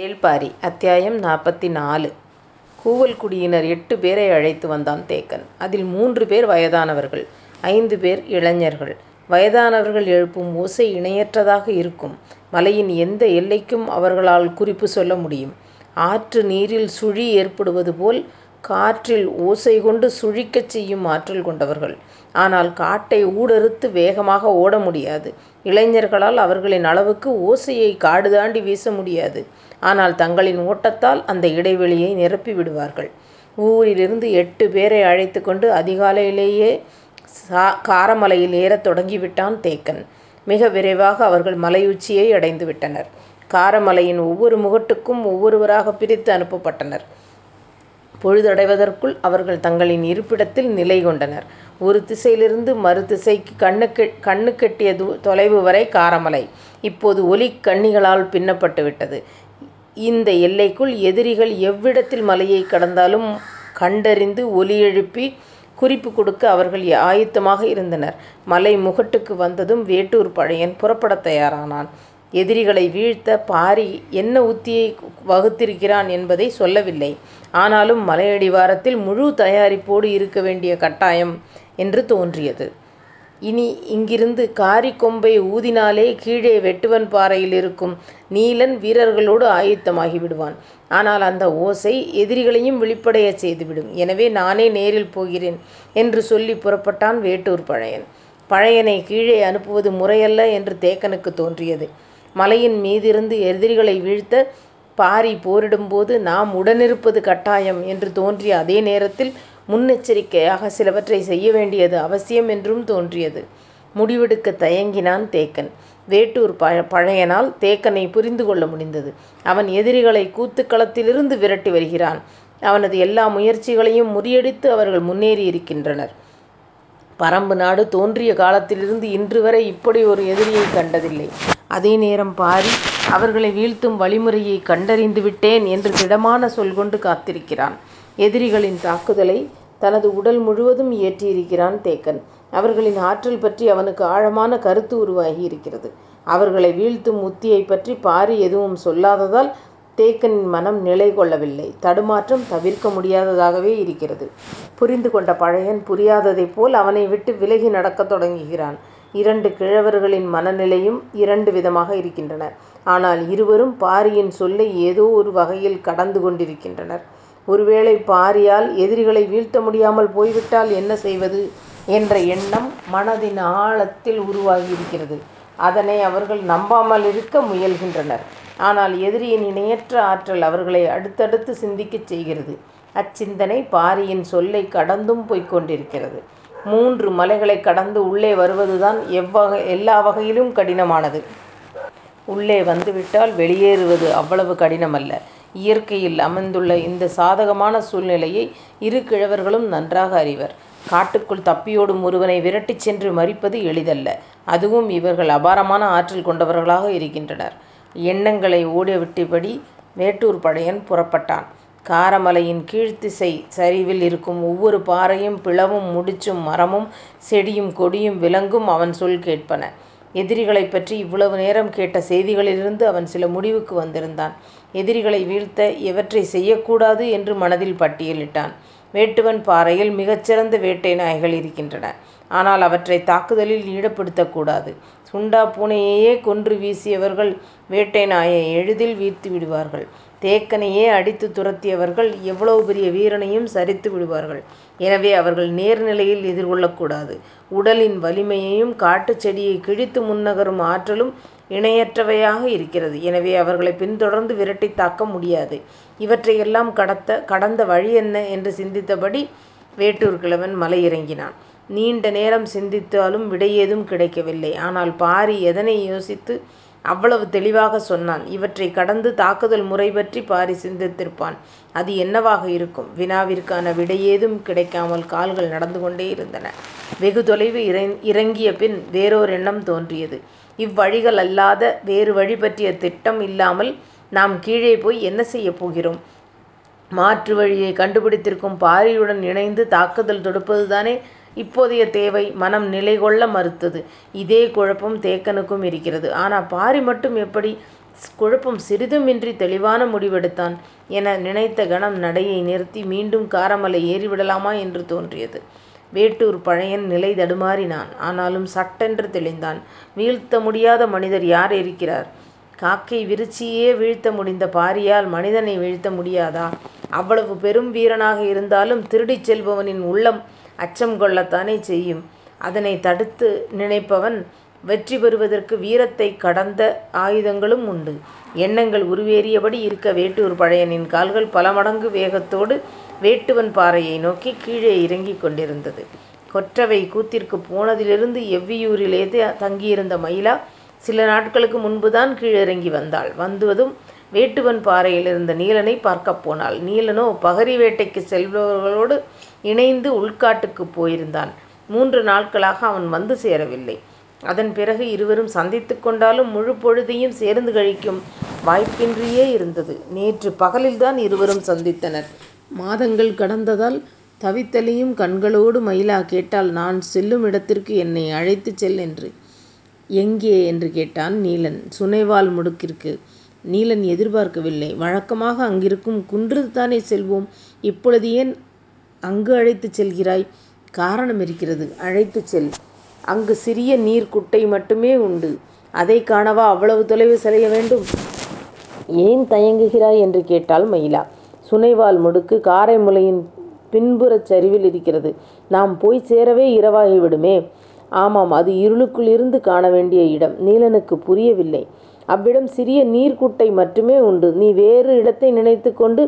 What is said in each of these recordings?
வேள்பாரி அத்தியாயம் நாற்பத்தி நாலு கூவல் குடியினர் எட்டு பேரை அழைத்து வந்தான் தேக்கன். அதில் மூன்று பேர் வயதானவர்கள் ஐந்து பேர் இளைஞர்கள். வயதானவர்கள் எழுப்பும் ஓசை இணையற்றதாக இருக்கும். மலையின் எந்த எல்லைக்கும் அவர்களால் குறிப்பு சொல்ல முடியும். ஆற்று நீரில் சுழி ஏற்படுவது போல் காற்றில் ஓசை கொண்டு சுழிக்கச் செய்யும் ஆற்றல் கொண்டவர்கள். ஆனால் காட்டை ஊடறுத்து வேகமாக ஓட முடியாது. இளைஞர்களால் அவர்களின் அளவுக்கு ஓசையை காடு தாண்டி வீச முடியாது. ஆனால் தங்களின் ஓட்டத்தால் அந்த இடைவெளியை நிரப்பி விடுவார்கள். ஊரிலிருந்து எட்டு பேரை அழைத்து கொண்டு அதிகாலையிலேயே சா காரமலையில் ஏறத் தொடங்கிவிட்டான் தேக்கன். மிக விரைவாக அவர்கள் மலையுச்சியை அடைந்து விட்டனர். காரமலையின் ஒவ்வொரு முகட்டுக்கும் ஒவ்வொருவராக பிரித்து அனுப்பப்பட்டனர். பொழுதடைவதற்குள் அவர்கள் தங்களின் இருப்பிடத்தில் நிலை கொண்டனர். ஒரு திசையிலிருந்து மறு திசைக்கு கண்ணுக்கு கண்ணுக்கெட்டிய தொலைவு வரை காரமலை. இப்போது ஒலி கண்ணிகளால் பின்னப்பட்டு விட்டது. இந்த எல்லைக்குள் எதிரிகள் எவ்விடத்தில் மலையை கடந்தாலும் கண்டறிந்து ஒலி எழுப்பி குறிப்பு கொடுக்க அவர்கள் ஆயத்தமாக இருந்தனர். மலை முகட்டுக்கு வந்ததும் வேட்டூர் பழையன் புறப்படத் தயாரானான். எதிரிகளை வீழ்த்த பாரி என்ன உத்தியை வகுத்திருக்கிறான் என்பதை சொல்லவில்லை. ஆனாலும் மலையடிவாரத்தில் முழு தயாரிப்போடு இருக்க வேண்டிய கட்டாயம் என்று தோன்றியது. இனி இங்கிருந்து காரிக்கொம்பை ஊதினாலே கீழே வெட்டுவன் பாறையில் இருக்கும். நீலன் வீரர்களோடு ஆயத்தமாகி விடுவான். ஆனால் அந்த ஓசை எதிரிகளையும் விழிப்படைய செய்துவிடும். எனவே நானே நேரில் போகிறேன் என்று சொல்லி புறப்பட்டான் வேட்டூர் பழையன். பழையனை கீழே அனுப்புவது முறையல்ல என்று தேக்கனுக்கு தோன்றியது. மலையின் மீதிருந்து எதிரிகளை வீழ்த்த பாரி போரிடும்போது நாம் உடனிருப்பது கட்டாயம் என்று தோன்றிய அதே நேரத்தில் முன்னெச்சரிக்கையாக சிலவற்றை செய்ய வேண்டியது அவசியம் என்றும் தோன்றியது. முடிவெடுக்க தயங்கினான் தேக்கன். வேட்டூர் ப பழையனால் தேக்கனை புரிந்து கொள்ள முடிந்தது. அவன் எதிரிகளை கூத்துக்களத்திலிருந்து விரட்டி வருகிறான். அவனது எல்லா முயற்சிகளையும் முறியடித்து அவர்கள் முன்னேறி இருக்கின்றனர். பரம்பு நாடு தோன்றிய காலத்திலிருந்து இன்று வரை இப்படி ஒரு எதிரியை கண்டதில்லை. அதே நேரம் பாரி அவர்களை வீழ்த்தும் வழிமுறையை கண்டறிந்து விட்டேன் என்று திடமான சொல் கொண்டு காத்திருக்கிறான். எதிரிகளின் தாக்குதலை தனது உடல் முழுவதும் ஏற்றியிருக்கிறான் தேக்கன். அவர்களின் ஆற்றல் பற்றி அவனுக்கு ஆழமான கருத்து உருவாகி இருக்கிறது அவர்களை வீழ்த்தும் உத்தியை பற்றி பாரி எதுவும் சொல்லாததால் தேக்கனின் மனம் நிலை கொள்ளவில்லை. தடுமாற்றம் தவிர்க்க முடியாததாகவே இருக்கிறது. புரிந்து கொண்ட பழையன் புரியாததைப் போல் அவனை விட்டு விலகி நடக்கத் தொடங்குகிறான். இரண்டு கிழவர்களின் மனநிலையும் இரண்டு விதமாக இருக்கின்றன. ஆனால் இருவரும் பாரியின் சொல்லை ஏதோ ஒரு வகையில் கடந்து கொண்டிருக்கின்றனர். ஒருவேளை பாரியால் எதிரிகளை வீழ்த்த முடியாமல் போய்விட்டால் என்ன செய்வது? என்ற எண்ணம் மனதின் ஆழத்தில் உருவாகியிருக்கிறது. அதனை அவர்கள் நம்பாமல் இருக்க முயல்கின்றனர். ஆனால் எதிரியின் இணையற்ற ஆற்றல் அவர்களை அடுத்தடுத்து சிந்திக்கச் செய்கிறது. அச்சிந்தனை பாரியின் சொல்லை கடந்தும் போய்கொண்டிருக்கிறது மூன்று மலைகளை கடந்து உள்ளே வருவதுதான் எவ்வகை எல்லா வகையிலும் கடினமானது. உள்ளே வந்துவிட்டால் வெளியேறுவது அவ்வளவு கடினமல்ல. இயற்கையில் அமைந்துள்ள இந்த சாதகமான சூழ்நிலையை இரு கிழவர்களும் நன்றாக அறிவர். காட்டுக்குள் தப்பியோடும் ஒருவனை விரட்டிச் சென்று மறிப்பது எளிதல்ல. அதுவும் இவர்கள் அபாரமான ஆற்றல் கொண்டவர்களாக இருக்கின்றனர். எண்ணங்களை ஓடவிட்டபடி வேட்டூர் படையன் புறப்பட்டான். காரமலையின் கீழ்த்திசை சரிவில் இருக்கும் ஒவ்வொரு பாறையும் பிளவும் முடிச்சும் மரமும் செடியும் கொடியும் விலங்கும் அவன் சொல் கேட்பன. எதிரிகளைப் பற்றி இவ்வளவு நேரம் கேட்ட செய்திகளிலிருந்து அவன் சில முடிவுக்கு வந்திருந்தான். எதிரிகளை வீழ்த்த எவற்றை செய்யக்கூடாது என்று மனதில் பட்டியலிட்டான். வேட்டுவன் பாறையில் மிகச்சிறந்த வேட்டை நாய்கள் இருக்கின்றன. ஆனால் அவற்றை தாக்குதலில் ஈடுபடுத்தக்கூடாது. சுண்டா பூனையையே கொன்று வீசியவர்கள் வேட்டை நாயை எளிதில் வீழ்த்து விடுவார்கள். தேக்கனையே அடித்து துரத்தியவர்கள் எவ்வளவு பெரிய வீரனையும் சரித்து விடுவார்கள். எனவே அவர்கள் நேர்நிலையில் எதிர்கொள்ளக்கூடாது. உடலின் வலிமையையும் காட்டுச் செடியை கிழித்து முன்னகரும் ஆற்றலும் இணையற்றவையாக இருக்கிறது. எனவே அவர்களை பின்தொடர்ந்து விரட்டி தாக்க முடியாது. இவற்றையெல்லாம் கடத்த கடந்த வழி என்ன என்று சிந்தித்தபடி வேட்டூர் கிழவன் மலை இறங்கினான் நீண்ட நேரம் சிந்தித்தாலும் விடையேதும் கிடைக்கவில்லை. ஆனால் பாரி எதனை யோசித்து அவ்வளவு தெளிவாக சொன்னான்? இவற்றை கடந்து தாக்குதல் முறை பற்றி பாரி சிந்தித்திருப்பான். அது என்னவாக இருக்கும்? வினாவிற்கான விடையேதும் கிடைக்காமல் கால்கள் நடந்து கொண்டே இருந்தன. வெகு தொலைவு இறங்கிய பின் வேறோர் எண்ணம் தோன்றியது. இவ்வழிகள் அல்லாத வேறு வழி பற்றிய திட்டம் இல்லாமல் நாம் கீழே போய் என்ன செய்ய போகிறோம்? மாற்று வழியை கண்டுபிடித்திருக்கும் பாரியுடன் இணைந்து தாக்குதல் தொடுப்பதுதானே இப்போதைய தேவை. மனம் நிலை கொள்ள மறுத்தது. இதே குழப்பம் தேக்கனுக்கும் இருக்கிறது. ஆனால் பாரி மட்டும் எப்படி குழப்பம் சிறிதுமின்றி தெளிவான முடிவெடுத்தான் என நினைத்த கணம் நடையை நிறுத்தி மீண்டும் காரமலை ஏறிவிடலாமா என்று தோன்றியது. வேட்டூர் பழையன் நிலை தடுமாறினான். ஆனாலும் சட்டென்று தெளிந்தான். வீழ்த்த முடியாத மனிதர் யார் இருக்கிறார்? காக்கை விரிச்சியே வீழ்த்த முடிந்த பாரியால் மனிதனை வீழ்த்த முடியாதா? அவ்வளவு பெரும் வீரனாக இருந்தாலும் திருடிச் செல்பவனின் உள்ளம் அச்சம் கொள்ளத்தானே செய்யும். அதனைத் தடுத்து நினைப்பவன் வெற்றி பெறுவதற்கு வீரத்தைக் கடந்த ஆயுதங்களும் உண்டு. எண்ணங்கள் உருவேறியபடி இருக்க வேட்டூர் பழையனின் கால்கள் பல மடங்கு வேகத்தோடு வேட்டுவன் பாறையை நோக்கி கீழே இறங்கிக் கொண்டிருந்தது. கொற்றவை கூத்திற்குப் போனதிலிருந்து எவ்வியூரிலே தங்கியிருந்த மயிலா சில நாட்களுக்கு முன்புதான் கீழிறங்கி வந்தாள். வந்ததும் வேட்டுவன் பாறையிலிருந்த நீலனைப் பார்க்கப் போனாள். நீலனோ பகரி வேட்டைக்குச் செல்பவர்களோடு இணைந்து உள்காட்டுக்குப் போயிருந்தான். மூன்று நாட்களாக அவன் வந்து சேரவில்லை. அதன் பிறகு இருவரும் சந்தித்துக் கொண்டாலும் முழுப் பொழுதையும் சேர்ந்து கழிக்கும் வாய்ப்பின்றியே இருந்தது. நேற்று பகலில்தான் இருவரும் சந்தித்தனர். மாதங்கள் கடந்ததால் தவித்தலையும் கண்களோடு மயிலா கேட்டாள் நான் செல்லுமிடத்திற்கு என்னை அழைத்துச் செல் என்று. எங்கே? என்று கேட்டான் நீலன். சுனைவால் முடுக்கிற்கு. நீலன் எதிர்பார்க்கவில்லை. வழக்கமாக அங்கிருக்கும் குன்றுக்குத்தானே செல்வோம். இப்பொழுது ஏன் அங்கு அழைத்துச் செல்கிறாய்? காரணம் இருக்கிறது. அழைத்துச் செல். அங்கு சிறிய நீர்க்குட்டை மட்டுமே உண்டு. அதைக் காணவா அவ்வளவு தொலைவு செல்ல வேண்டும்? ஏன் தயங்குகிறாய்? என்று கேட்டாள் மயிலா. சுனைவால் முடுக்கு காரைமுலையின் பின்புறச் சரிவில் இருக்கிறது. நாம் போய்ச் சேரவே இரவாகிவிடுமே. ஆமாம் அது இருளுக்குள் இருந்து காண வேண்டிய இடம். நீலனுக்குப் புரியவில்லை. அவ்விடம் சிறிய நீர்க்குட்டை மட்டுமே உண்டு. நீ வேறு இடத்தை நினைத்துக் கொண்டு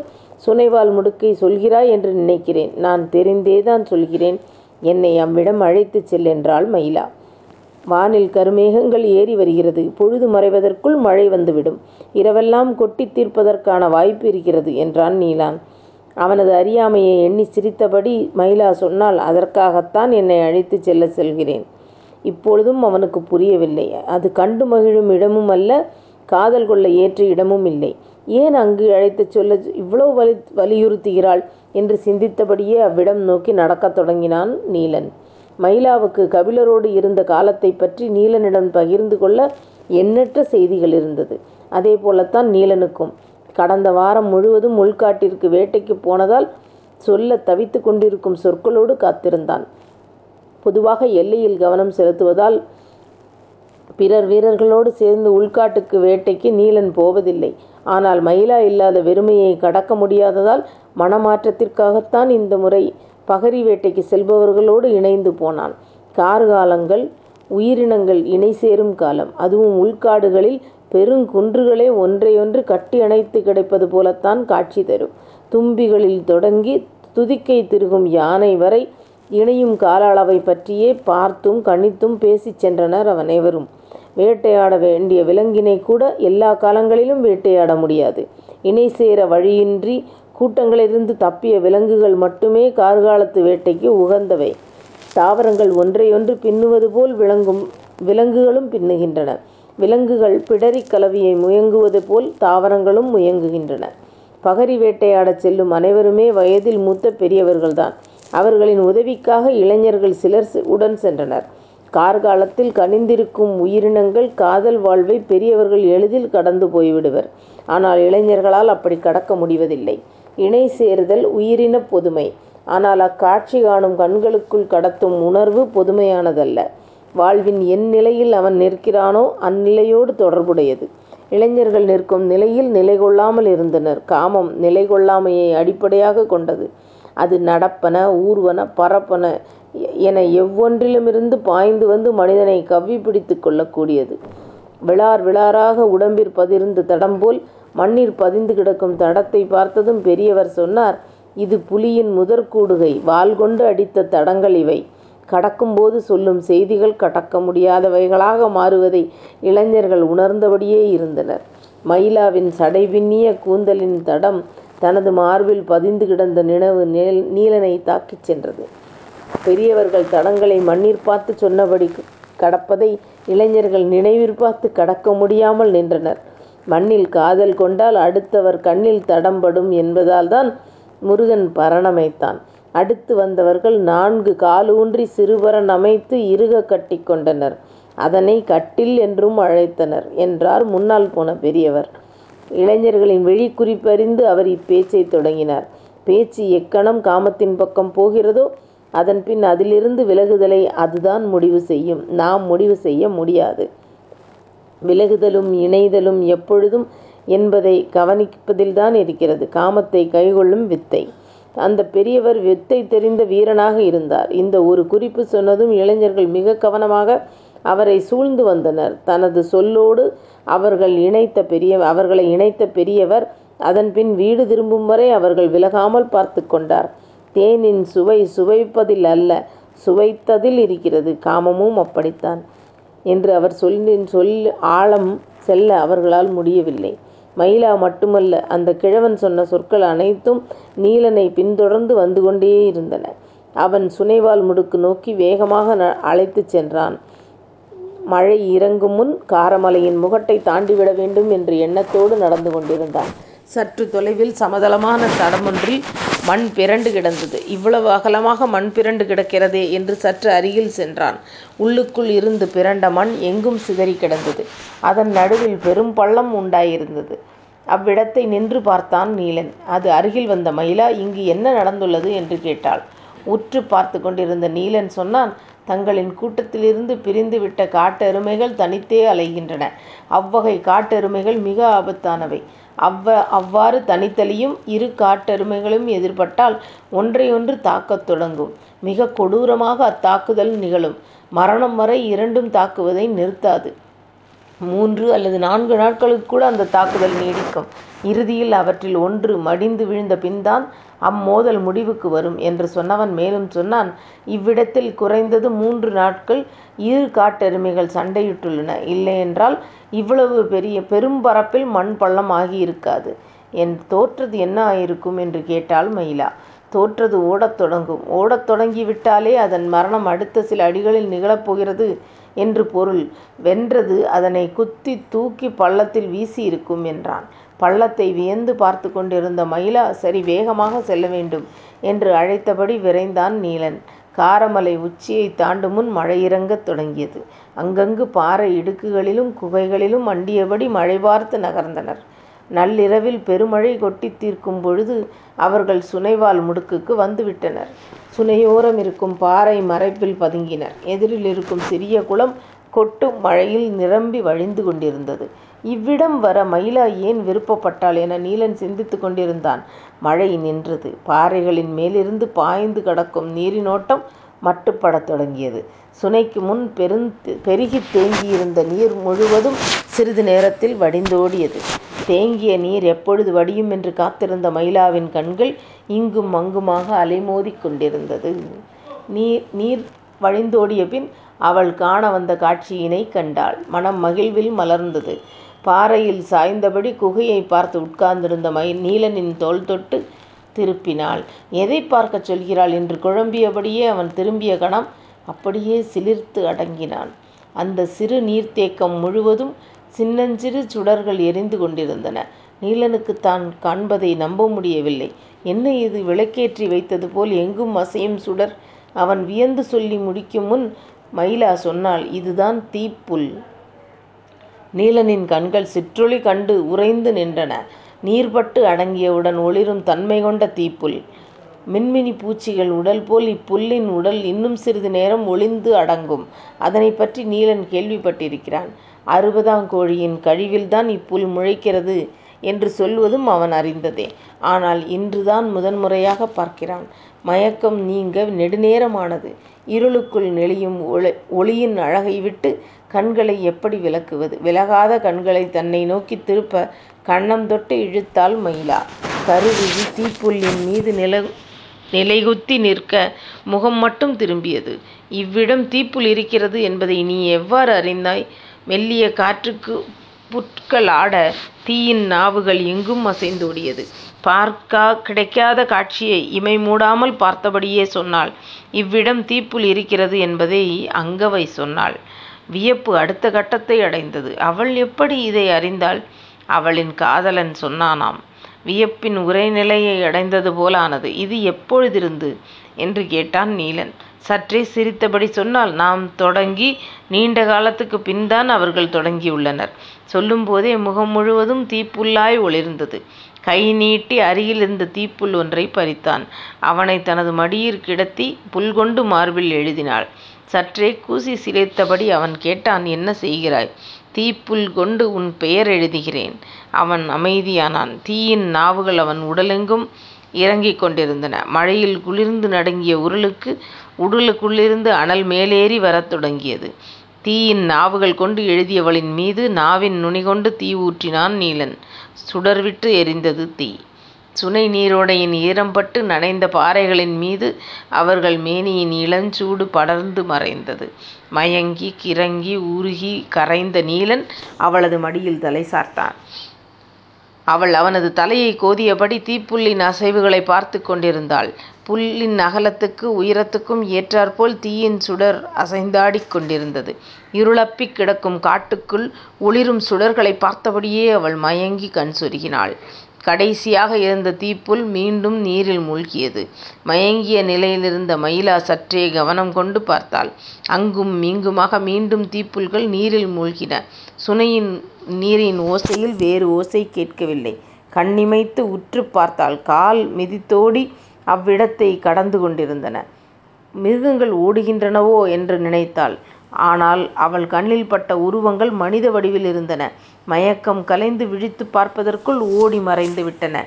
சுனைவால் முடுக்கைச் சொல்கிறாய் என்று நினைக்கிறேன். நான் தெரிந்தேதான் சொல்கிறேன். என்னை அவ்விடம் அழைத்துச் செல் என்றாள் மயிலா. வானில் கருமேகங்கள் ஏறி வருகிறது. பொழுது மறைவதற்குள் மழை வந்துவிடும். இரவெல்லாம் கொட்டித் தீர்ப்பதற்கான வாய்ப்பு இருக்கிறது என்றான் நீலான் அவனது அறியாமையை எண்ணிச் சிரித்தபடி மயிலா சொன்னாள் அதற்காகத்தான் என்னை அழைத்துச் செல்லச் சொல்கிறேன். இப்பொழுதும் அவனுக்குப் புரியவில்லை. அது கண்டு மகிழும் இடமும் அல்ல. காதல் கொள்ள ஏற்ற இடமும் இல்லை. ஏன் அங்கு அழைத்துச் செல்ல இவ்வளவு வலியுறுத்துகிறாள்? என்று சிந்தித்தபடியே அவ்விடம் நோக்கி நடக்கத் தொடங்கினான் நீலன். மயிலாவுக்கு கபிலரோடு இருந்த காலத்தைப் பற்றி நீலனிடம் பகிர்ந்து கொள்ள எண்ணற்ற செய்திகள் இருந்தது. அதே போலத்தான் நீலனுக்கும். கடந்த வாரம் முழுவதும் உள்காட்டிற்கு வேட்டைக்குப் போனதால் சொல்லத் தவித்துக் கொண்டிருக்கும் சொற்களோடு காத்திருந்தான். பொதுவாக எல்லையில் கவனம் செலுத்துவதால் பிறர் வீரர்களோடு சேர்ந்து உள்காட்டுக்கு வேட்டைக்கு நீலன் போவதில்லை. ஆனால் மயிலா இல்லாத வெறுமையைக் கடக்க முடியாததால் மனமாற்றத்திற்காகத்தான் இந்த முறை பகரி வேட்டைக்கு செல்பவர்களோடு இணைந்து போனான். கார்காலங்கள் உயிரினங்கள் இணை சேரும் காலம். அதுவும் உள்காடுகளில் பெருங்குன்றுகளே ஒன்றையொன்று கட்டி அணைத்துக் கிடப்பது போலத்தான் காட்சி தரும். தும்பிகளில் தொடங்கி துதிக்கை திருகும் யானை வரை இணையும் கால அளவைப் பற்றியே பார்த்தும் கணித்தும் பேசிச் சென்றனர் அனைவரும். வேட்டையாட வேண்டிய விலங்கினை கூட எல்லாக் காலங்களிலும் வேட்டையாட முடியாது. இணை சேர வழியின்றி கூட்டங்களிலிருந்து தப்பிய விலங்குகள் மட்டுமே கார்காலத்து வேட்டைக்கு உகந்தவை. தாவரங்கள் ஒன்றையொன்று பின்னுவது போல் விலங்குகளும் பின்னுகின்றன. விலங்குகள் பிடரிக் கலவியை முயங்குவது போல் தாவரங்களும் முயங்குகின்றன. பகரி வேட்டையாடச் செல்லும் அனைவருமே வயதில் மூத்த பெரியவர்கள்தான். அவர்களின் உதவிக்காக இளைஞர்கள் சிலர் உடன் சென்றனர். கார்காலத்தில் கனிந்திருக்கும் உயிரினங்கள் காதல் வாழ்வை பெரியவர்கள் எளிதில் கடந்து போய்விடுவர். ஆனால் இளைஞர்களால் அப்படிக் கடக்க முடிவதில்லை. இணை சேருதல் உயிரினப் பொதுமை. ஆனால் அக்காட்சி காணும் கண்களுக்குள் கடத்தும் உணர்வு பொதுமையானதல்ல. வாழ்வின் எந் நிலையில் அவன் நிற்கிறானோ அந்நிலையோடு தொடர்புடையது. இளைஞர்கள் நிற்கும் நிலையில் நிலைகொள்ளாமல் இருந்தனர். காமம் நிலைகொள்ளாமையை அடிப்படையாகக் கொண்டது. அது நடப்பன ஊர்வன பரப்பன என எவ்வொன்றிலுமிருந்து பாய்ந்து வந்து மனிதனைக் கவ்விப் பிடித்துக் கொள்ளக்கூடியது விழார் விளார் விளாராக உடம்பிற் பதிர்ந்த தடம்போல் மண்ணிற் பதிந்து கிடக்கும் தடத்தைப் பார்த்ததும் பெரியவர் சொன்னார் இது புலியின் முதற்கூடுகை வால் கொண்டு அடித்த தடங்கள் இவை. கடக்கும்போது சொல்லும் செய்திகள் கடக்க முடியாதவைகளாக மாறுவதை இளைஞர்கள் உணர்ந்தபடியே இருந்தனர். மயிலாவின் சடைபின்னிய கூந்தலின் தடம் தனது மார்பில் பதிந்து கிடந்த நினைவு நீலனைத் தாக்கிச் சென்றது. பெரியவர்கள் தடங்களை மண்ணிற் பார்த்துச் சொன்னபடி கடப்பதை இளைஞர்கள் நினைவிற் பார்த்துக் கடக்க முடியாமல் நின்றனர். மண்ணில் காதல் கொண்டால் அடுத்தவர் கண்ணில் தடம்படும் என்பதால் என்பதால்தான் முருகன் பரணமைத்தான். அடுத்து வந்தவர்கள் நான்கு காலூன்றி சிறுபரண் அமைத்து இறுகக் கட்டிக் கொண்டனர். அதனை கட்டில் என்றும் அழைத்தனர் என்றார் முன்னால் போன பெரியவர் இளைஞர்களின் வெழிக்குறிப்பறிந்து அவர் இப்பேச்சைத் தொடங்கினார் பேச்சு எக்கணம் காமத்தின் பக்கம் போகிறதோ அதன் பின் அதிலிருந்து விலகுதலை அதுதான் முடிவு செய்யும் நாம் முடிவு செய்ய முடியாது விலகுதலும் இணைதலும் எப்பொழுதும் என்பதை கவனிப்பதில்தான் இருக்கிறது. காமத்தை கைகொள்ளும் வித்தை. அந்த பெரியவர் வித்தை தெரிந்த வீரனாக இருந்தார். இந்த ஒரு குறிப்பு சொன்னதும் இளைஞர்கள் மிக கவனமாக அவரை சூழ்ந்து வந்தனர். தனது சொல்லோடு அவர்கள் இணைத்த பெரிய அவர்களை இணைத்த பெரியவர் அதன்பின் வீடு திரும்பும் வரை அவர்கள் விலகாமல் பார்த்து கொண்டார். தேனின் சுவை சுவைப்பதில் அல்ல சுவைத்ததில் இருக்கிறது. காமமும் அப்படித்தான். என்று அவர் சொல்லின் சொல் ஆழம் செல்ல அவர்களால் முடியவில்லை. மயிலா மட்டுமல்ல அந்த கிழவன் சொன்ன சொற்கள் அனைத்தும் நீலனை பின்தொடர்ந்து வந்து கொண்டே இருந்தன. அவன் சுனைவால் முடுக்கு நோக்கி வேகமாக அழைத்துச் சென்றான். மழை இறங்கும் முன் காரமலையின் முகட்டை தாண்டிவிட வேண்டும் என்ற எண்ணத்தோடு நடந்து கொண்டிருந்தான். சற்று தொலைவில் சமதளமான தடமொன்றில் மண் பிறண்டு கிடந்தது. இவ்வளவு அகலமாக மண் பிறண்டு கிடக்கிறதே என்று சற்று அருகில் சென்றான். உள்ளுக்குள் இருந்து பிறண்ட மண் எங்கும் சிதறி கிடந்தது. அதன் நடுவில் பெரும் பள்ளம் உண்டாயிருந்தது. அவ்விடத்தை நின்று பார்த்தான் நீலன். அது அருகில் வந்த மயிலா இங்கு என்ன நடந்துள்ளது? என்று கேட்டாள். உற்று பார்த்து கொண்டிருந்த நீலன் சொன்னான் தங்களின் கூட்டத்திலிருந்து பிரிந்துவிட்ட காட்டெருமைகள் தனித்தே அலைகின்றன. அவ்வகை காட்டெருமைகள் மிக ஆபத்தானவை. அவ்வ அவ்வாறு தனித்தலியும் இரு காட்டெருமைகளும் எதிர்பட்டால் ஒன்றையொன்று தாக்கத் தொடங்கும். மிக கொடூரமாக அத்தாக்குதல் நிகழும். மரணம் வரை இரண்டும் தாக்குவதை நிறுத்தாது. மூன்று அல்லது நான்கு நாட்களுக்கு கூட அந்த தாக்குதல் நீடிக்கும். இறுதியில் அவற்றில் ஒன்று மடிந்து விழுந்த பின்தான் அம்மோதல் முடிவுக்கு வரும் என்று சொன்னவன் மேலும் சொன்னான் இவ்விடத்தில் குறைந்தது மூன்று நாட்கள் இரு காட்டெருமைகள் சண்டையிட்டுள்ளன. இல்லையென்றால் இவ்வளவு பெரிய பெரும்பரப்பில் மண் பள்ளம் ஆகியிருக்காது. என் தோற்றது என்ன ஆயிருக்கும்? என்று கேட்டாள் மயிலா. தோற்றது ஓடத் தொடங்கும். ஓடத் தொடங்கிவிட்டாலே அதன் மரணம் அடுத்த சில அடிகளில் நிகழப்போகிறது என்று பொருள். வென்றது அதனை குத்தி தூக்கி பள்ளத்தில் வீசியிருக்கும் என்றான். பள்ளத்தை வியந்து பார்த்து கொண்டிருந்த மயிலா சரி வேகமாக செல்ல வேண்டும் என்று அழைத்தபடி விரைந்தான் நீலன். காரமலை உச்சியை தாண்டும் முன் மழை இறங்கத் தொடங்கியது. அங்கங்கு பாறை இடுக்குகளிலும் குகைகளிலும் அண்டியபடி மழை பார்த்து நகர்ந்தனர். நள்ளிரவில் பெருமழை கொட்டி தீர்க்கும் பொழுது அவர்கள் சுனைவால் முடுக்குக்கு வந்துவிட்டனர். சுனையோரம் இருக்கும் பாறை மறைப்பில் பதுங்கினர். எதிரில் இருக்கும் சிறிய குளம் கொட்டும் மழையில் நிரம்பி வழிந்து கொண்டிருந்தது. இவ்விடம் வர மயிலா ஏன் விருப்பப்பட்டாள் என நீலன் சிந்தித்து கொண்டிருந்தான். மழை நின்றது. பாறைகளின் மேலிருந்து பாய்ந்து கடக்கும் நீரினோட்டம் மட்டுப்படத் தொடங்கியது. சுனைக்கு முன் பெருந் பெருகி தேங்கியிருந்த நீர் முழுவதும் சிறிது நேரத்தில் வடிந்தோடியது. தேங்கிய நீர் எப்பொழுது வடியும் என்று காத்திருந்த மயிலாவின் கண்கள் இங்கும் அங்குமாக அலைமோதிக் கொண்டிருந்தது. நீர் நீர் வழிந்தோடிய பின் அவள் காண வந்த காட்சியினை கண்டாள். மனம் மகிழ்வில் மலர்ந்தது. பாறையில் சாய்ந்தபடி குகையை பார்த்து உட்கார்ந்திருந்த மை நீலனின் தோல் தொட்டு திருப்பினாள். எதை பார்க்கச் சொல்கிறாள்? என்று குழம்பியபடியே அவன் திரும்பிய கணம் அப்படியே சிலிர்த்து அடங்கினான். அந்த சிறு நீர்த்தேக்கம் முழுவதும் சின்னஞ்சிறு சுடர்கள் எரிந்து கொண்டிருந்தன. நீலனுக்கு தான் காண்பதை நம்ப முடியவில்லை. என்ன இது? விளக்கேற்றி வைத்தது போல் எங்கும் அசையும் சுடர் அவன் வியந்து சொல்லி முடிக்கும் முன் மயிலா சொன்னாள் இதுதான் தீப்புல் நீலனின் கண்கள் சிற்றொளி கண்டு உறைந்து நின்றன. நீர்பட்டு அடங்கியவுடன் ஒளிரும் தன்மை கொண்ட தீப்புல். மின்மினி பூச்சிகள் உடல் போல் இப்புல்லின் உடல் இன்னும் சிறிது நேரம் ஒளிந்து அடங்கும். அதனை பற்றி நீலன் கேள்விப்பட்டிருக்கிறான். அறுபதாம் கோழியின் கழிவில்தான் இப்புல் முளைக்கிறது என்று சொல்வதும் அவன் அறிந்ததே. ஆனால் இன்றுதான் முதன்முறையாக பார்க்கிறான். மயக்கம் நீங்க நெடுநேரமானது. இருளுக்குள் நெளியும் ஒளி ஒளியின் அழகை விட்டு கண்களை எப்படி விலக்குவது விலகாத கண்களை தன்னை நோக்கி திருப்ப கண்ணம் தொட்டு இழுத்தாள் மயிலா. கருவிழி தீப்புல்லின் மீது நில நிலைகுத்தி நிற்க முகம் மட்டும் திரும்பியது. இவ்விடம் தீப்புல் இருக்கிறது என்பதை நீ எவ்வாறு அறிந்தாய்? மெல்லிய காற்றுக்கு புட்களாட ஆட தீயின் நாவுகள் எங்கும் அசைந்தோடியது பார்க்கா கிடைக்காத காட்சியை இமை மூடாமல் பார்த்தபடியே சொன்னாள். இவ்விடம் தீப்புல் இருக்கிறது என்பதை அங்கவை சொன்னாள். வியப்பு அடுத்த கட்டத்தை அடைந்தது. அவள் எப்படி இதை அறிந்தாள்? அவளின் காதலன் சொன்னானாம். வியப்பின் உரைநிலையை அடைந்தது போலானது. இது எப்பொழுதிருந்து? என்று கேட்டான் நீலன். சற்றே சிரித்தபடி சொன்னால் நாம் தொடங்கி நீண்ட காலத்துக்குப் பின்தான் அவர்கள் தொடங்கியுள்ளனர். சொல்லும்போதே முகம் முழுவதும் தீப்புல்லாய் ஒளிர்ந்தது. கை நீட்டி அருகிலிருந்த தீப்புல் ஒன்றைப் பறித்தான். அவனைத் தனது மடியிற் கிடத்தி புல்கொண்டு மார்பில் எழுதினாள். சற்றே கூசி சிரித்தபடி அவன் கேட்டான் என்ன செய்கிறாய்? தீப்புல் கொண்டு உன் பெயர் எழுதுகிறேன். அவன் அமைதியானான். தீயின் நாவுகள் அவன் உடலெங்கும் இறங்கிக் கொண்டிருந்தன. மழையில் குளிர்ந்து நடுங்கிய உருளுக்கு உடலுக்குள்ளிருந்து அனல் மேலேறி வரத் தொடங்கியது. தீயின் நாவுகள் கொண்டு எழுதியவளின் மீது நாவின் நுனிகொண்டு தீ ஊற்றினான் நீலன். சுடர்விட்டு எரிந்தது தீ. சுனை நீரோடையின் ஈரம்பட்டு நனைந்த பாறைகளின் மீது அவர்கள் மேனியின் இளஞ்சூடு படர்ந்து மறைந்தது. மயங்கி கிறங்கி உருகி கரைந்த நீலன் அவளது மடியில் தலை சாய்த்தான். அவள் அவனது தலையைக் கோதியபடி தீப்புல்லின் அசைவுகளைப் பார்த்துக் கொண்டிருந்தாள். புல்லின் அகலத்துக்கு உயரத்துக்கும் ஏற்றாற்போல் தீயின் சுடர் அசைந்தாடிக் கொண்டிருந்தது. இருளப்பிக் கிடக்கும் காட்டுக்குள் ஒளிரும் சுடர்களைப் பார்த்தபடியே அவள் மயங்கிக் கண் சொருகினாள். கடைசியாக இருந்த தீப்புல் மீண்டும் நீரில் மூழ்கியது. மயங்கிய நிலையிலிருந்த மயிலா சற்றே கவனம் கொண்டு பார்த்தாள். அங்கும் இங்குமாக மீண்டும் தீப்புல்கள் நீரில் மூழ்கின. சுனையின் நீரின் ஓசையில் வேறு ஓசை கேட்கவில்லை. கண்ணிமைத்து உற்றுப் பார்த்தாள். கால் மிதித்தோடி அவ்விடத்தைக் கடந்து கொண்டிருந்தன. மிருகங்கள் ஓடுகின்றனவோ என்று நினைத்தாள். ஆனால் அவள் கண்ணில் பட்ட உருவங்கள் மனித வடிவில் இருந்தன மயக்கம் கலைந்து விழித்துப் பார்ப்பதற்குள் ஓடி மறைந்து விட்டன.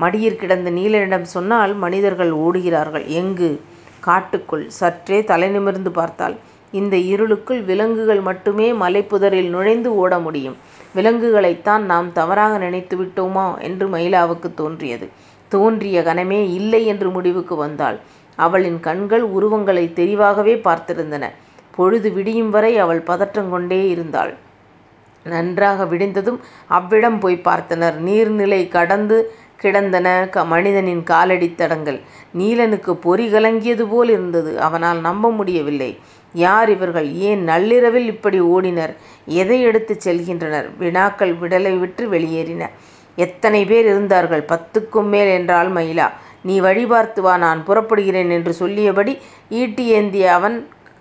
மடியிற் கிடந்த நீலனிடம் சொன்னாள் மனிதர்கள் ஓடுகிறார்கள். எங்கு? காட்டுக்குள். சற்றே தலைநிமிர்ந்து பார்த்தாள். இந்த இருளுக்குள் விலங்குகள் மட்டுமே மலைப்புதரில் நுழைந்து ஓட முடியும். விலங்குகளைத்தான் நாம் தவறாக நினைத்து விட்டோமா என்று மயிலாவுக்குத் தோன்றியது. தோன்றிய கணமே இல்லை என்று முடிவுக்கு வந்தாள். அவளின் கண்கள் உருவங்களைத் தெளிவாகவே பார்த்திருந்தன. பொழுது விடியும் வரை அவள் பதற்றங் கொண்டே இருந்தாள். நன்றாக விடிந்ததும் அவ்விடம் போய்ப் பார்த்தனர். நீர்நிலை கடந்து கிடந்தன மனிதனின் காலடித் தடங்கள். நீலனுக்குப் பொறி கலங்கியது போல் இருந்தது அவனால் நம்ப முடியவில்லை. யார் இவர்கள்? ஏன் நள்ளிரவில் இப்படி ஓடினர்? எதை எடுத்துச் செல்கின்றனர்? வினாக்கள் விடலைவிட்டு வெளியேறின. எத்தனை பேர் இருந்தார்கள்? பத்துக்கும் மேல் என்றாள் மயிலா. நீ வழிபார்த்து வா நான் புறப்படுகிறேன் என்று சொல்லியபடி ஈட்டி ஏந்திய அவன்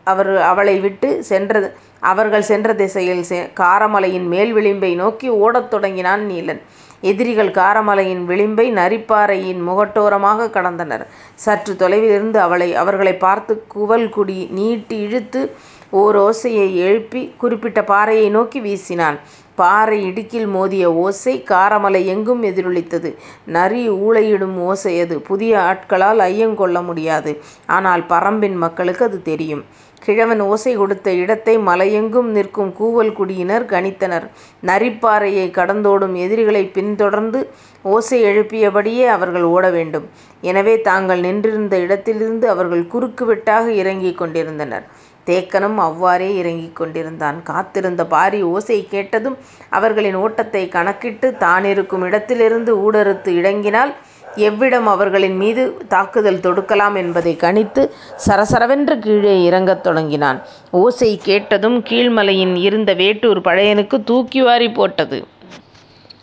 அவர் அவளை விட்டு சென்றது அவர்கள் சென்ற திசையில் காரமலையின் மேல் விளிம்பை நோக்கி ஓடத் தொடங்கினான் நீலன். எதிரிகள் காரமலையின் விளிம்பை நரிப்பாறையின் முகட்டோரமாகக் கடந்தனர். சற்று தொலைவிலிருந்து அவளை அவர்களைப் பார்த்துக் குவல்குடி நீட்டி இழுத்து ஓர் ஓசையை எழுப்பி குறிப்பிட்ட பாறையை நோக்கி வீசினான். பாறை இடுக்கில் மோதிய ஓசை காரமலை எங்கும் எதிரொலித்தது. நரி ஊளையிடும் ஓசை அது. புதிய ஆட்களால் ஐயங்கொள்ள முடியாது. ஆனால் பறம்பின் மக்களுக்கு அது தெரியும். கிழவன் ஓசை கொடுத்த இடத்தை மலையெங்கும் நிற்கும் கூவல் குடியினர் கணித்தனர். நரிப்பாறையைக் கடந்தோடும் எதிரிகளைப் பின்தொடர்ந்து ஓசை எழுப்பியபடியே அவர்கள் ஓட வேண்டும். எனவே தாங்கள் நின்றிருந்த இடத்திலிருந்து அவர்கள் குறுக்கு வெட்டாக இறங்கிக் கொண்டிருந்தனர். தேக்கனும் அவ்வாறே இறங்கிக் கொண்டிருந்தான். காத்திருந்த பாரி ஓசை கேட்டதும் அவர்களின் ஓட்டத்தைக் கணக்கிட்டுத் தானிருக்கும் இடத்திலிருந்து ஊடறுத்து இறங்கினால் எவ்விடம் அவர்களின் மீது தாக்குதல் தொடுக்கலாம் என்பதைக் கணித்து சரசரவென்று கீழே இறங்கத் தொடங்கினான். ஓசை கேட்டதும் கீழ்மலையில் இருந்த வேட்டூர் பழையனுக்குத் தூக்கி வாரிப் போட்டது.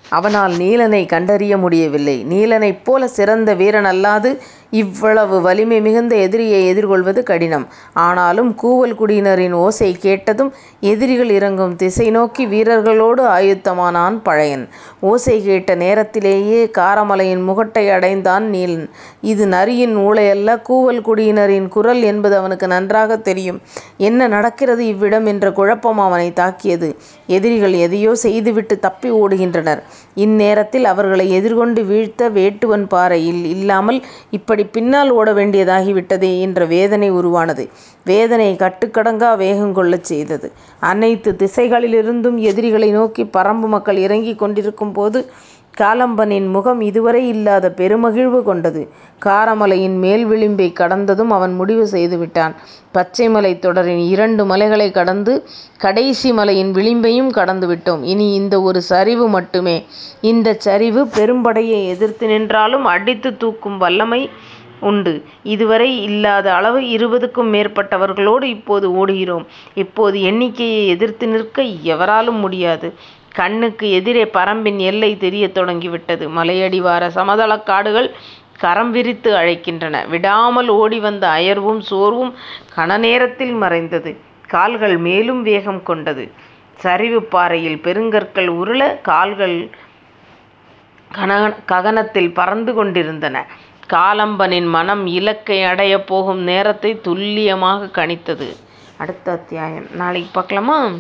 அவனால் நீலனைக் கண்டறிய முடியவில்லை. நீலனைப் போலச் சிறந்த வீரனல்லாது இவ்வளவு வலிமை மிகுந்த எதிரியை எதிர்கொள்வது கடினம். ஆனாலும் கூவல் குடியினரின் ஓசை கேட்டதும் எதிரிகள் இறங்கும் திசை நோக்கி வீரர்களோடு ஆயுத்தமானான் பழையன். ஓசை கேட்ட நேரத்திலேயே காரமலையின் முகட்டை அடைந்தான் நீலன். இது நரியின் ஊளையல்ல கூவல் குடியினரின் குரல் என்பது அவனுக்கு நன்றாகத் தெரியும். என்ன நடக்கிறது இவ்விடம் என்ற குழப்பம் அவனைத் தாக்கியது. எதிரிகள் எதையோ செய்துவிட்டுத் தப்பி ஓடுகின்றனர். இந்நேரத்தில் அவர்களை எதிர்கொண்டு வீழ்த்த வேட்டுவன் பாறை இல்லாமல் இப்படி பின்னால் ஓட வேண்டியதாகிவிட்டதே என்ற வேதனை உருவானது. வேதனை கட்டுக்கடங்கா வேகம் கொள்ளச் செய்தது. அனைத்து திசைகளிலிருந்தும் எதிரிகளை நோக்கி பறம்பு மக்கள் இறங்கிக் கொண்டிருக்கும்போது காலம்பனின் முகம் இதுவரை இல்லாத பெருமகிழ்வு கொண்டது. காரமலையின் மேல் விளிம்பைக் கடந்ததும் அவன் முடிவு செய்துவிட்டான். பச்சைமலைத் தொடரின் இரண்டு மலைகளைக் கடந்து கடைசி மலையின் விளிம்பையும் கடந்துவிட்டோம். இனி இந்த ஒரு சரிவு மட்டுமே. இந்தச் சரிவு பெரும்படையை எதிர்த்து நின்றாலும் அடித்துத் தூக்கும் வல்லமை உண்டு. இதுவரை இல்லாத அளவு இருபதுக்கும் மேற்பட்டவர்களோடு இப்போது ஓடுகிறோம். இப்போது எண்ணிக்கையை எதிர்த்து நிற்க எவராலும் முடியாது. கண்ணுக்கு எதிரே பரம்பின் எல்லை தெரியத் தொடங்கிவிட்டது. மலையடிவார சமதளக் காடுகள் கரம் விரித்து அழைக்கின்றன. விடாமல் ஓடி வந்த அயர்வும் சோர்வும் கனநேரத்தில் மறைந்தது. கால்கள் மேலும் வேகம் கொண்டது. சரிவுப் பாறையில் பெருங்கற்கள் உருள கால்கள் ககனத்தில் பறந்து கொண்டிருந்தன. காலம்பனின் மனம் இலக்கை அடையப் போகும் நேரத்தை துல்லியமாகக் கணித்தது. அடுத்த அத்தியாயம் நாளைக்கு பார்க்கலாமா?